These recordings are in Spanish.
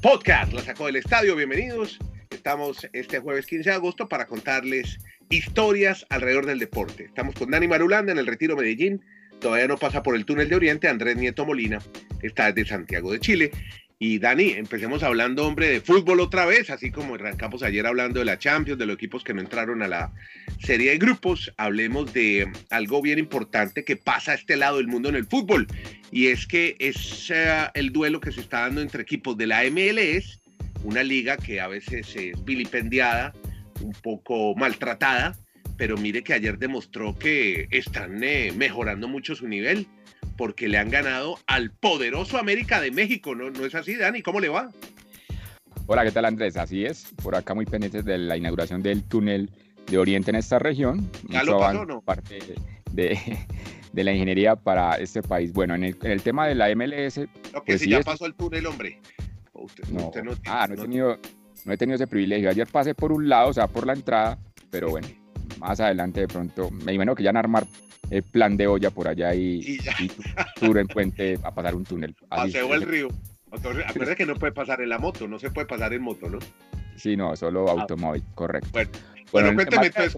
Podcast, la sacó del estadio, bienvenidos. Estamos este jueves 15 de agosto para contarles historias alrededor del deporte. Estamos con Dani Marulanda en el Retiro Medellín. Todavía no pasa por el túnel de Oriente. Andrés Nieto Molina está desde Santiago de Chile. Y Dani, empecemos hablando, hombre, de fútbol otra vez, así como arrancamos ayer hablando de la Champions, de los equipos que no entraron a la serie de grupos. Hablemos de algo bien importante que pasa a este lado del mundo en el fútbol. Y es que es uh, el duelo que se está dando entre equipos de la MLS, una liga que a veces es vilipendiada, un poco maltratada, pero mire que ayer demostró que están eh, mejorando mucho su nivel porque le han ganado al poderoso América de México, ¿no? ¿No es así, Dani? ¿Cómo le va? Hola, ¿qué tal Andrés? Así es, por acá muy pendientes de la inauguración del túnel de Oriente en esta región. ¿Ya lo pasó no? Parte de, de, la ingeniería para este país. Bueno, en el, en el tema de la MLS... Que pues si ya pasó el túnel, hombre. Usted, no, usted no, ah, no he, tenido, no he tenido ese privilegio. Ayer pasé por un lado, o sea, por la entrada, pero bueno, más adelante de pronto, me imagino que ya van a armar el plan de olla por allá y, y, y en puente a pasar un túnel. Paseo el río. Acuérdate que no puede pasar en la moto, no se puede pasar en moto, ¿no? Sí, no, solo ah. automóvil, correcto. Bueno, bueno, cuéntame entonces,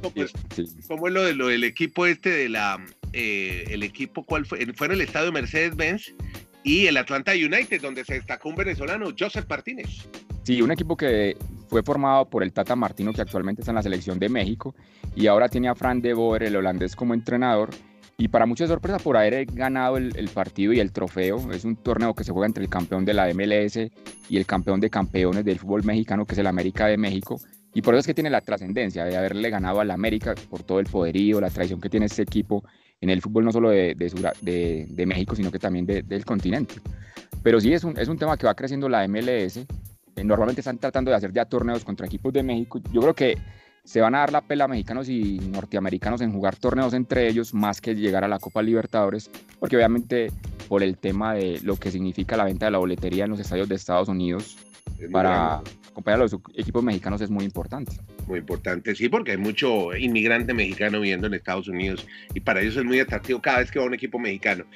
¿cómo es lo, de, lo del equipo este de la, eh, el equipo, cuál fue? Fue en el estadio Mercedes-Benz y el Atlanta United, donde se destacó un venezolano, Joseph Martínez. Sí, un equipo que fue formado por el Tata Martino, que actualmente está en la selección de México, y ahora tiene a Fran de Boer, el holandés, como entrenador. Y para mucha sorpresa, por haber ganado el, partido y el trofeo, es un torneo que se juega entre el campeón de la MLS y el campeón de campeones del fútbol mexicano, que es el América de México. Y por eso es que tiene la trascendencia de haberle ganado al América por todo el poderío, la tradición que tiene este equipo en el fútbol, no solo de, de, de México, sino que también del continente. Pero sí es un, es un tema que va creciendo la MLS eh, normalmente están tratando de hacer ya torneos contra equipos de México. Yo creo que se van a dar la pela mexicanos y norteamericanos en jugar torneos entre ellos más que llegar a la Copa Libertadores, porque obviamente por el tema de lo que significa la venta de la boletería en los estadios de Estados Unidos para acompañar a los equipos mexicanos es muy importante. Muy importante, sí, porque hay mucho inmigrante mexicano viviendo en Estados Unidos y para ellos es muy atractivo cada vez que va un equipo mexicano.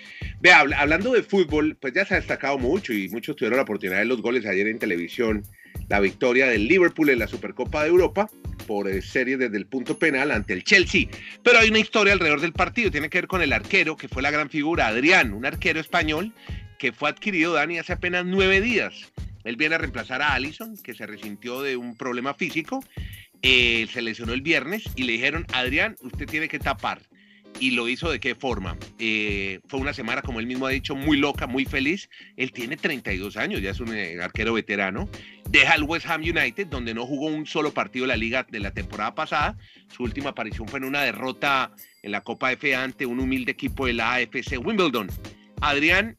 Vea, hablando de fútbol, pues ya se ha destacado mucho y muchos tuvieron la oportunidad de los goles ayer en televisión. La victoria del Liverpool en la Supercopa de Europa por eh, serie desde el punto penal ante el Chelsea. Pero hay una historia alrededor del partido, tiene que ver con el arquero, que fue la gran figura, Adrián, un arquero español que fue adquirido, Dani, hace apenas nueve días él viene a reemplazar a Allison, que se resintió de un problema físico. Eh, se lesionó el viernes y le dijeron, Adrián, usted tiene que tapar. Y lo hizo de qué forma. Eh, fue una semana, como él mismo ha dicho, muy loca, muy feliz. Él tiene 32 años, ya es un eh, arquero veterano. Deja al West Ham United, donde no jugó un solo partido de la liga de la temporada pasada. Su última aparición fue en una derrota en la Copa FA ante un humilde equipo de la AFC Wimbledon. Adrián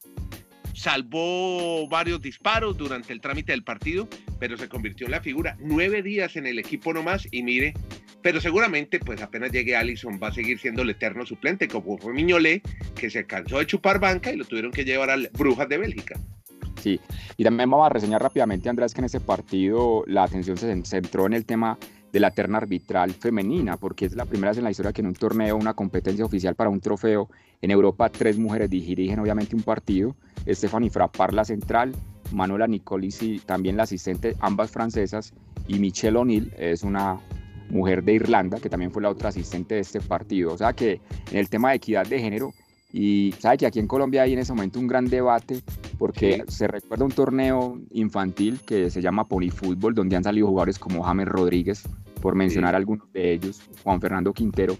salvó varios disparos durante el trámite del partido, pero se convirtió en la figura. Nueve días en el equipo nomás y mire, pero seguramente pues apenas llegue Allison va a seguir siendo el eterno suplente, como fue Miñolé, que se cansó de chupar banca y lo tuvieron que llevar al Brujas de Bélgica. Sí, y también vamos a reseñar rápidamente, Andrés, que en ese partido la atención se centró en el tema de la terna arbitral femenina, porque es la primera vez en la historia que en un torneo, una competencia oficial para un trofeo en Europa, tres mujeres dirigen obviamente un partido. Stephanie Frappard, la central, Manuela Nicolisi, también la asistente, ambas francesas, y Michelle O'Neill es una mujer de Irlanda, que también fue la otra asistente de este partido. O sea que en el tema de equidad de género, y sabe que aquí en Colombia hay en ese momento un gran debate porque se recuerda un torneo infantil que se llama Polifútbol, donde han salido jugadores como James Rodríguez, por mencionar algunos de ellos, Juan Fernando Quintero.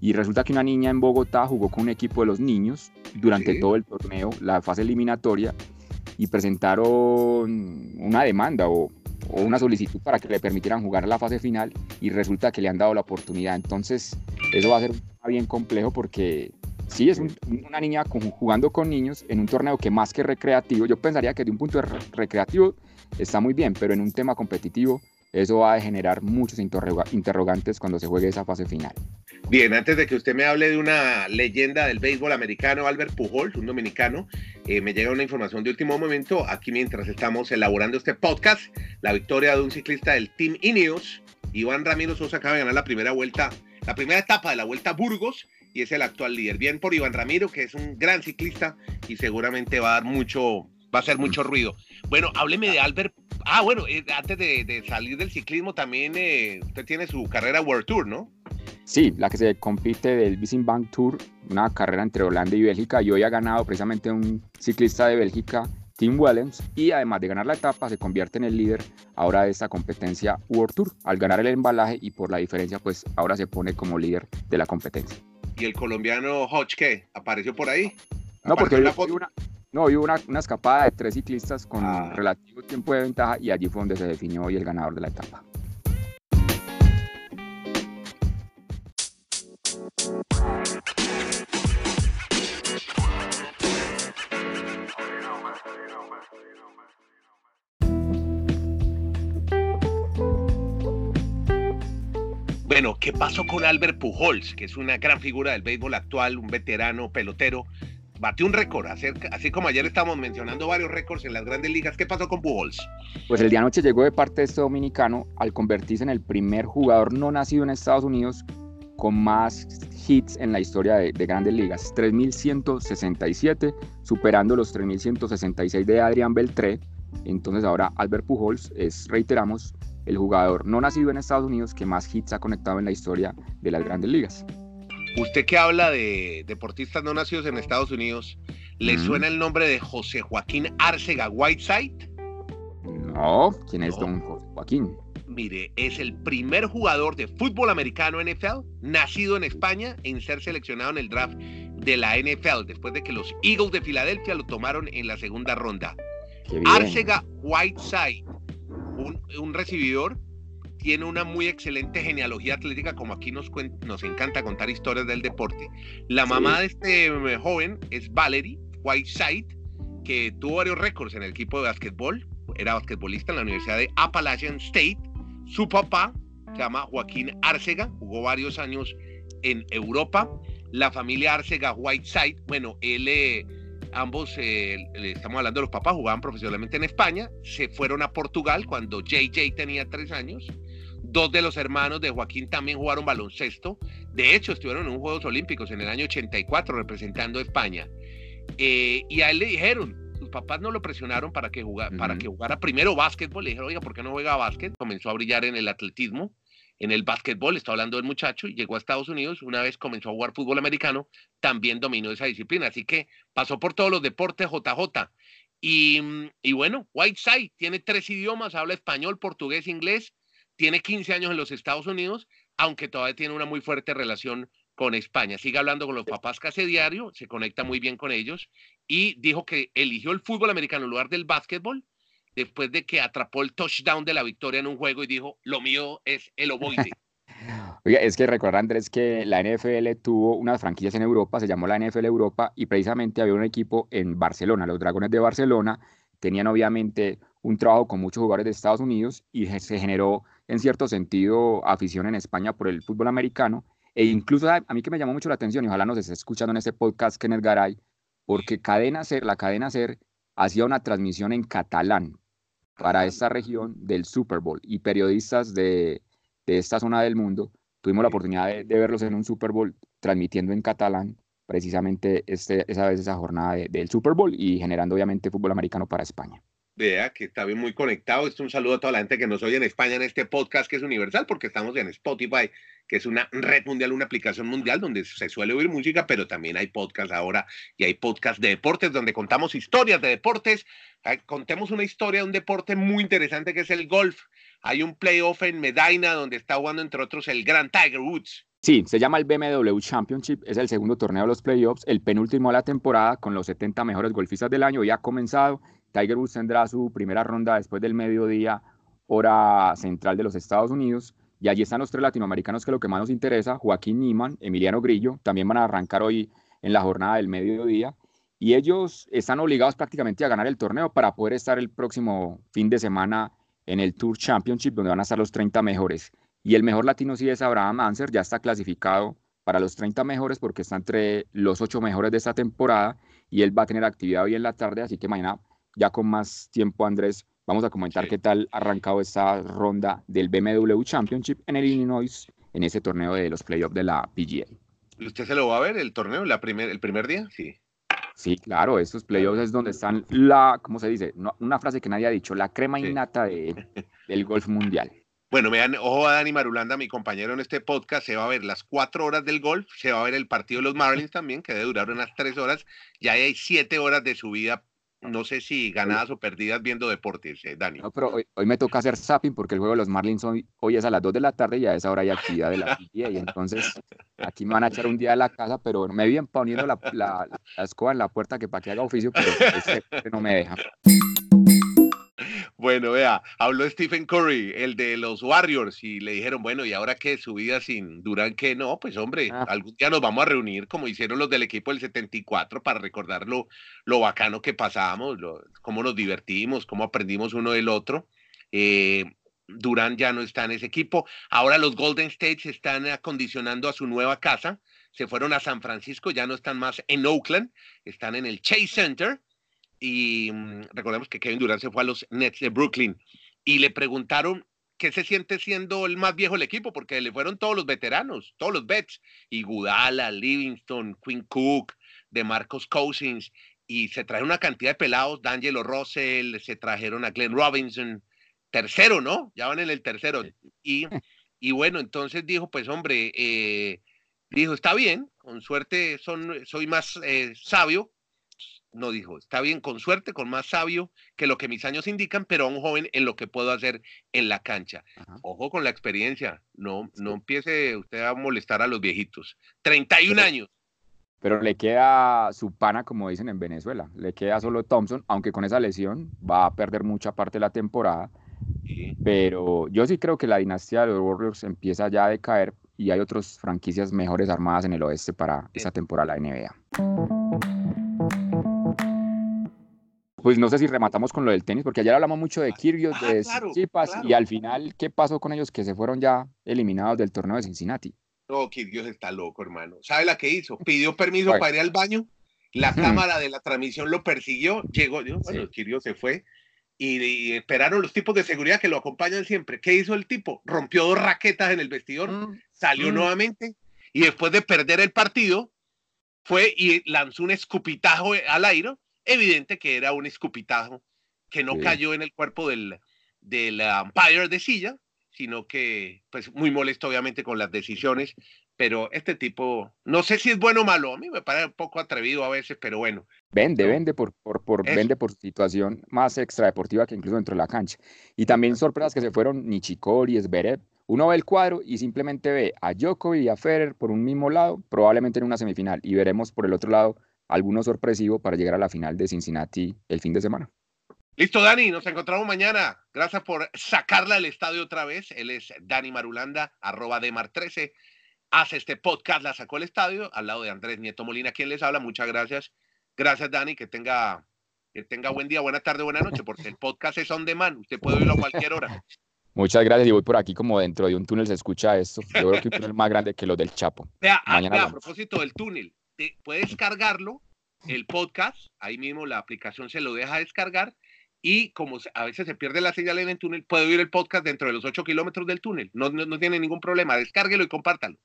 Y resulta que una niña en Bogotá jugó con un equipo de los niños durante todo el torneo, la fase eliminatoria, y presentaron una demanda o, o, una solicitud para que le permitieran jugar la fase final y resulta que le han dado la oportunidad. Entonces, eso va a ser bien complejo porque sí, es una niña jugando con niños en un torneo que más que recreativo, yo pensaría que de un punto de recreativo está muy bien, pero en un tema competitivo eso va a generar muchos interrogantes cuando se juegue esa fase final. Bien, antes de que usted me hable de una leyenda del béisbol americano, Albert Pujols, un dominicano, eh, me llega una información de último momento, aquí mientras estamos elaborando este podcast, la victoria de un ciclista del Team Ineos, Iván Ramiro Sosa acaba de ganar la primera vuelta, la primera etapa de la Vuelta a Burgos, y es el actual líder. Bien por Iván Ramiro, que es un gran ciclista y seguramente va a dar mucho, va a hacer mucho ruido. Bueno, hábleme de Albert Ah, bueno, eh, antes de, salir del ciclismo también eh, usted tiene su carrera World Tour, ¿no? Sí, la que se compite del Bissing Bank Tour, una carrera entre Holanda y Bélgica. Y hoy ha ganado precisamente un ciclista de Bélgica, Tim Wellens, y además de ganar la etapa, se convierte en el líder ahora de esta competencia World Tour. Al ganar el embalaje y por la diferencia, pues ahora se pone como líder de la competencia. ¿Y el colombiano Hodge qué? ¿Apareció por ahí? No, porque hoy, una, no, hubo una, una, escapada de tres ciclistas con ah. relativo tiempo de ventaja y allí fue donde se definió hoy el ganador de la etapa. Bueno, ¿qué pasó con Albert Pujols, que es una gran figura del béisbol actual, un veterano pelotero? Batió un récord, así como ayer estamos mencionando varios récords en las grandes ligas. ¿Qué pasó con Pujols? Pues el día anoche llegó de parte de este dominicano al convertirse en el primer jugador no nacido en Estados Unidos con más hits en la historia de, de grandes ligas. 3.167, superando los 3.166 de Adrián Beltré. Entonces ahora Albert Pujols es, reiteramos, el jugador no nacido en Estados Unidos que más hits ha conectado en la historia de las grandes ligas. Usted que habla de deportistas no nacidos en Estados Unidos, ¿le suena el nombre de José Joaquín Arcega Whiteside? No, ¿quién es don José Joaquín? Mire, es el primer jugador de fútbol americano NFL nacido en España en ser seleccionado en el draft de la NFL, después de que los Eagles de Filadelfia lo tomaron en la segunda ronda. Arcega Whiteside un, recibidor tiene una muy excelente genealogía atlética, como aquí nos, nos encanta contar historias del deporte. La mamá de este eh, joven es Valerie Whiteside, que tuvo varios récords en el equipo de básquetbol, era basquetbolista en la Universidad de Appalachian State. Su papá se llama Joaquín Arcega, jugó varios años en Europa. La familia Arcega Whiteside, bueno, él... Eh, ambos, eh, estamos hablando de los papás, jugaban profesionalmente en España, se fueron a Portugal cuando JJ tenía tres años. Dos de los hermanos de Joaquín también jugaron baloncesto. De hecho, estuvieron en unos Juegos Olímpicos en el año 84 representando a España. Eh, y a él le dijeron, sus papás no lo presionaron para que, jugara, para que jugara primero básquetbol. Le dijeron, oiga, ¿por qué no juega básquet? Comenzó a brillar en el atletismo en el básquetbol, está hablando del muchacho, y llegó a Estados Unidos, una vez comenzó a jugar fútbol americano, también dominó esa disciplina, así que pasó por todos los deportes JJ. Y, y bueno, Whiteside tiene tres idiomas, habla español, portugués, inglés, tiene 15 años en los Estados Unidos, aunque todavía tiene una muy fuerte relación con España. Sigue hablando con los papás casi diario, se conecta muy bien con ellos y dijo que eligió el fútbol americano en lugar del básquetbol después de que atrapó el touchdown de la victoria en un juego y dijo, lo mío es el ovoide. Oiga, es que recuerda Andrés que la NFL tuvo unas franquicias en Europa, se llamó la NFL Europa y precisamente había un equipo en Barcelona, los Dragones de Barcelona, tenían obviamente un trabajo con muchos jugadores de Estados Unidos y se generó en cierto sentido afición en España por el fútbol americano e incluso a, mí que me llamó mucho la atención y ojalá nos esté escuchando en este podcast Kenneth Garay, porque Cadena Ser, la Cadena Ser hacía una transmisión en catalán para esta región del Super Bowl y periodistas de, esta zona del mundo tuvimos la oportunidad de, verlos en un Super Bowl transmitiendo en catalán precisamente este, esa vez esa jornada del Super Bowl y generando obviamente fútbol americano para España. Vea que está bien muy conectado. Esto un saludo a toda la gente que nos oye en España en este podcast que es universal porque estamos en Spotify, que es una red mundial, una aplicación mundial donde se suele oír música, pero también hay podcast ahora y hay podcast de deportes donde contamos historias de deportes. Contemos una historia de un deporte muy interesante que es el golf. Hay un playoff en Medina donde está jugando entre otros el gran Tiger Woods. Sí, se llama el BMW Championship, es el segundo torneo de los playoffs, el penúltimo de la temporada con los 70 mejores golfistas del año, ya ha comenzado Tiger Woods tendrá su primera ronda después del mediodía, hora central de los Estados Unidos. Y allí están los tres latinoamericanos que lo que más nos interesa, Joaquín Niman, Emiliano Grillo, también van a arrancar hoy en la jornada del mediodía. Y ellos están obligados prácticamente a ganar el torneo para poder estar el próximo fin de semana en el Tour Championship, donde van a estar los 30 mejores. Y el mejor latino sí es Abraham Anser, ya está clasificado para los 30 mejores porque está entre los 8 mejores de esta temporada y él va a tener actividad hoy en la tarde, así que mañana ya con más tiempo, Andrés, vamos a comentar qué tal ha arrancado esta ronda del BMW Championship en el Illinois, en ese torneo de los playoffs de la PGA. ¿Usted se lo va a ver el torneo, la primer, el primer día? Sí. Sí, claro, estos playoffs es donde están la, ¿cómo se dice? una frase que nadie ha dicho, la crema innata de, del golf mundial. Bueno, vean, ojo a Dani Marulanda, mi compañero en este podcast, se va a ver las cuatro horas del golf, se va a ver el partido de los Marlins también, que debe durar unas tres horas, ya hay siete horas de su vida, no sé si ganadas o perdidas viendo deportes, eh, Dani. No, pero hoy, me toca hacer zapping porque el juego de los Marlins hoy, hoy es a las dos de la tarde y a esa hora hay actividad de la PGA, y entonces aquí me van a echar un día de la casa, pero me vienen poniendo la, la, escoba en la puerta que para que haga oficio, pero este no me deja. Bueno, vea, habló Stephen Curry, el de los Warriors, y le dijeron, bueno, ¿y ahora qué? ¿Su vida sin Durán qué? No, pues hombre, ah. algún día nos vamos a reunir como hicieron los del equipo del 74 para recordar lo, bacano que pasábamos, cómo nos divertimos, cómo aprendimos uno del otro. Eh, Durán ya no está en ese equipo. Ahora los Golden State se están acondicionando a su nueva casa. Se fueron a San Francisco, ya no están más en Oakland, están en el Chase Center y mm, recordemos que Kevin Durant se fue a los Nets de Brooklyn y le preguntaron qué se siente siendo el más viejo del equipo, porque le fueron todos los veteranos, todos los vets, y Gudala, Livingston, Quinn Cook, de Marcos Cousins, y se trajeron una cantidad de pelados, D'Angelo Russell, se trajeron a Glenn Robinson, tercero, ¿no? Ya van en el tercero. Y, y bueno, entonces dijo, pues hombre, eh, dijo, está bien, con suerte son, soy más eh, sabio, no dijo, está bien, con suerte, con más sabio que lo que mis años indican, pero a un joven en lo que puedo hacer en la cancha. Ojo con la experiencia, no, no empiece usted a molestar a los viejitos. 31 años. Pero le queda su pana, como dicen en Venezuela, le queda solo Thompson, aunque con esa lesión va a perder mucha parte de la temporada. Pero yo sí creo que la dinastía de los Warriors empieza ya a decaer y hay otras franquicias mejores armadas en el oeste para esa temporada de la NBA. Pues no sé si rematamos con lo del tenis, porque ayer hablamos mucho de Kyrgios, ah, de Chipas, y al final, ¿qué pasó con ellos que se fueron ya eliminados del torneo de Cincinnati? No, Kyrgios está loco, hermano. ¿Sabe la que hizo? Pidió permiso para ir al baño, la cámara de la transmisión lo persiguió, llegó, bueno, Kyrgios se fue, y, esperaron los tipos de seguridad que lo acompañan siempre. ¿Qué hizo el tipo? Rompió dos raquetas en el vestidor, mm, salió mm. nuevamente, y después de perder el partido, fue y lanzó un escupitajo al aire evidente que era un escupitajo que no cayó en el cuerpo del, del umpire de silla, sino que, pues, muy molesto obviamente con las decisiones, pero este tipo, no sé si es bueno o malo, a mí me parece un poco atrevido a veces, pero bueno. Vende, vende por, por, por vende por situación más extradeportiva que incluso dentro de la cancha. Y también sorpresas que se fueron Nichikori, Esberet. Uno ve el cuadro y simplemente ve a Djokovic y a Federer por un mismo lado, probablemente en una semifinal, y veremos por el otro lado alguno sorpresivo para llegar a la final de Cincinnati el fin de semana. Listo, Dani, nos encontramos mañana. Gracias por sacarla del estadio otra vez. Él es Dani Marulanda, arroba de Mar 13. Hace este podcast, la sacó al estadio, al lado de Andrés Nieto Molina, quien les habla. Muchas gracias. Gracias, Dani, que tenga, que tenga buen día, buena tarde, buena noche, porque el podcast es on demand. Usted puede oírlo a cualquier hora. Muchas gracias y voy por aquí como dentro de un túnel se escucha esto. Yo creo que un túnel más grande que los del Chapo. Vea, a propósito del túnel, puedes cargarlo, el podcast, ahí mismo la aplicación se lo deja descargar y como a veces se pierde la señal en el túnel, puede oír el podcast dentro de los 8 kilómetros del túnel. No, no, no tiene ningún problema, descárguelo y compártalo.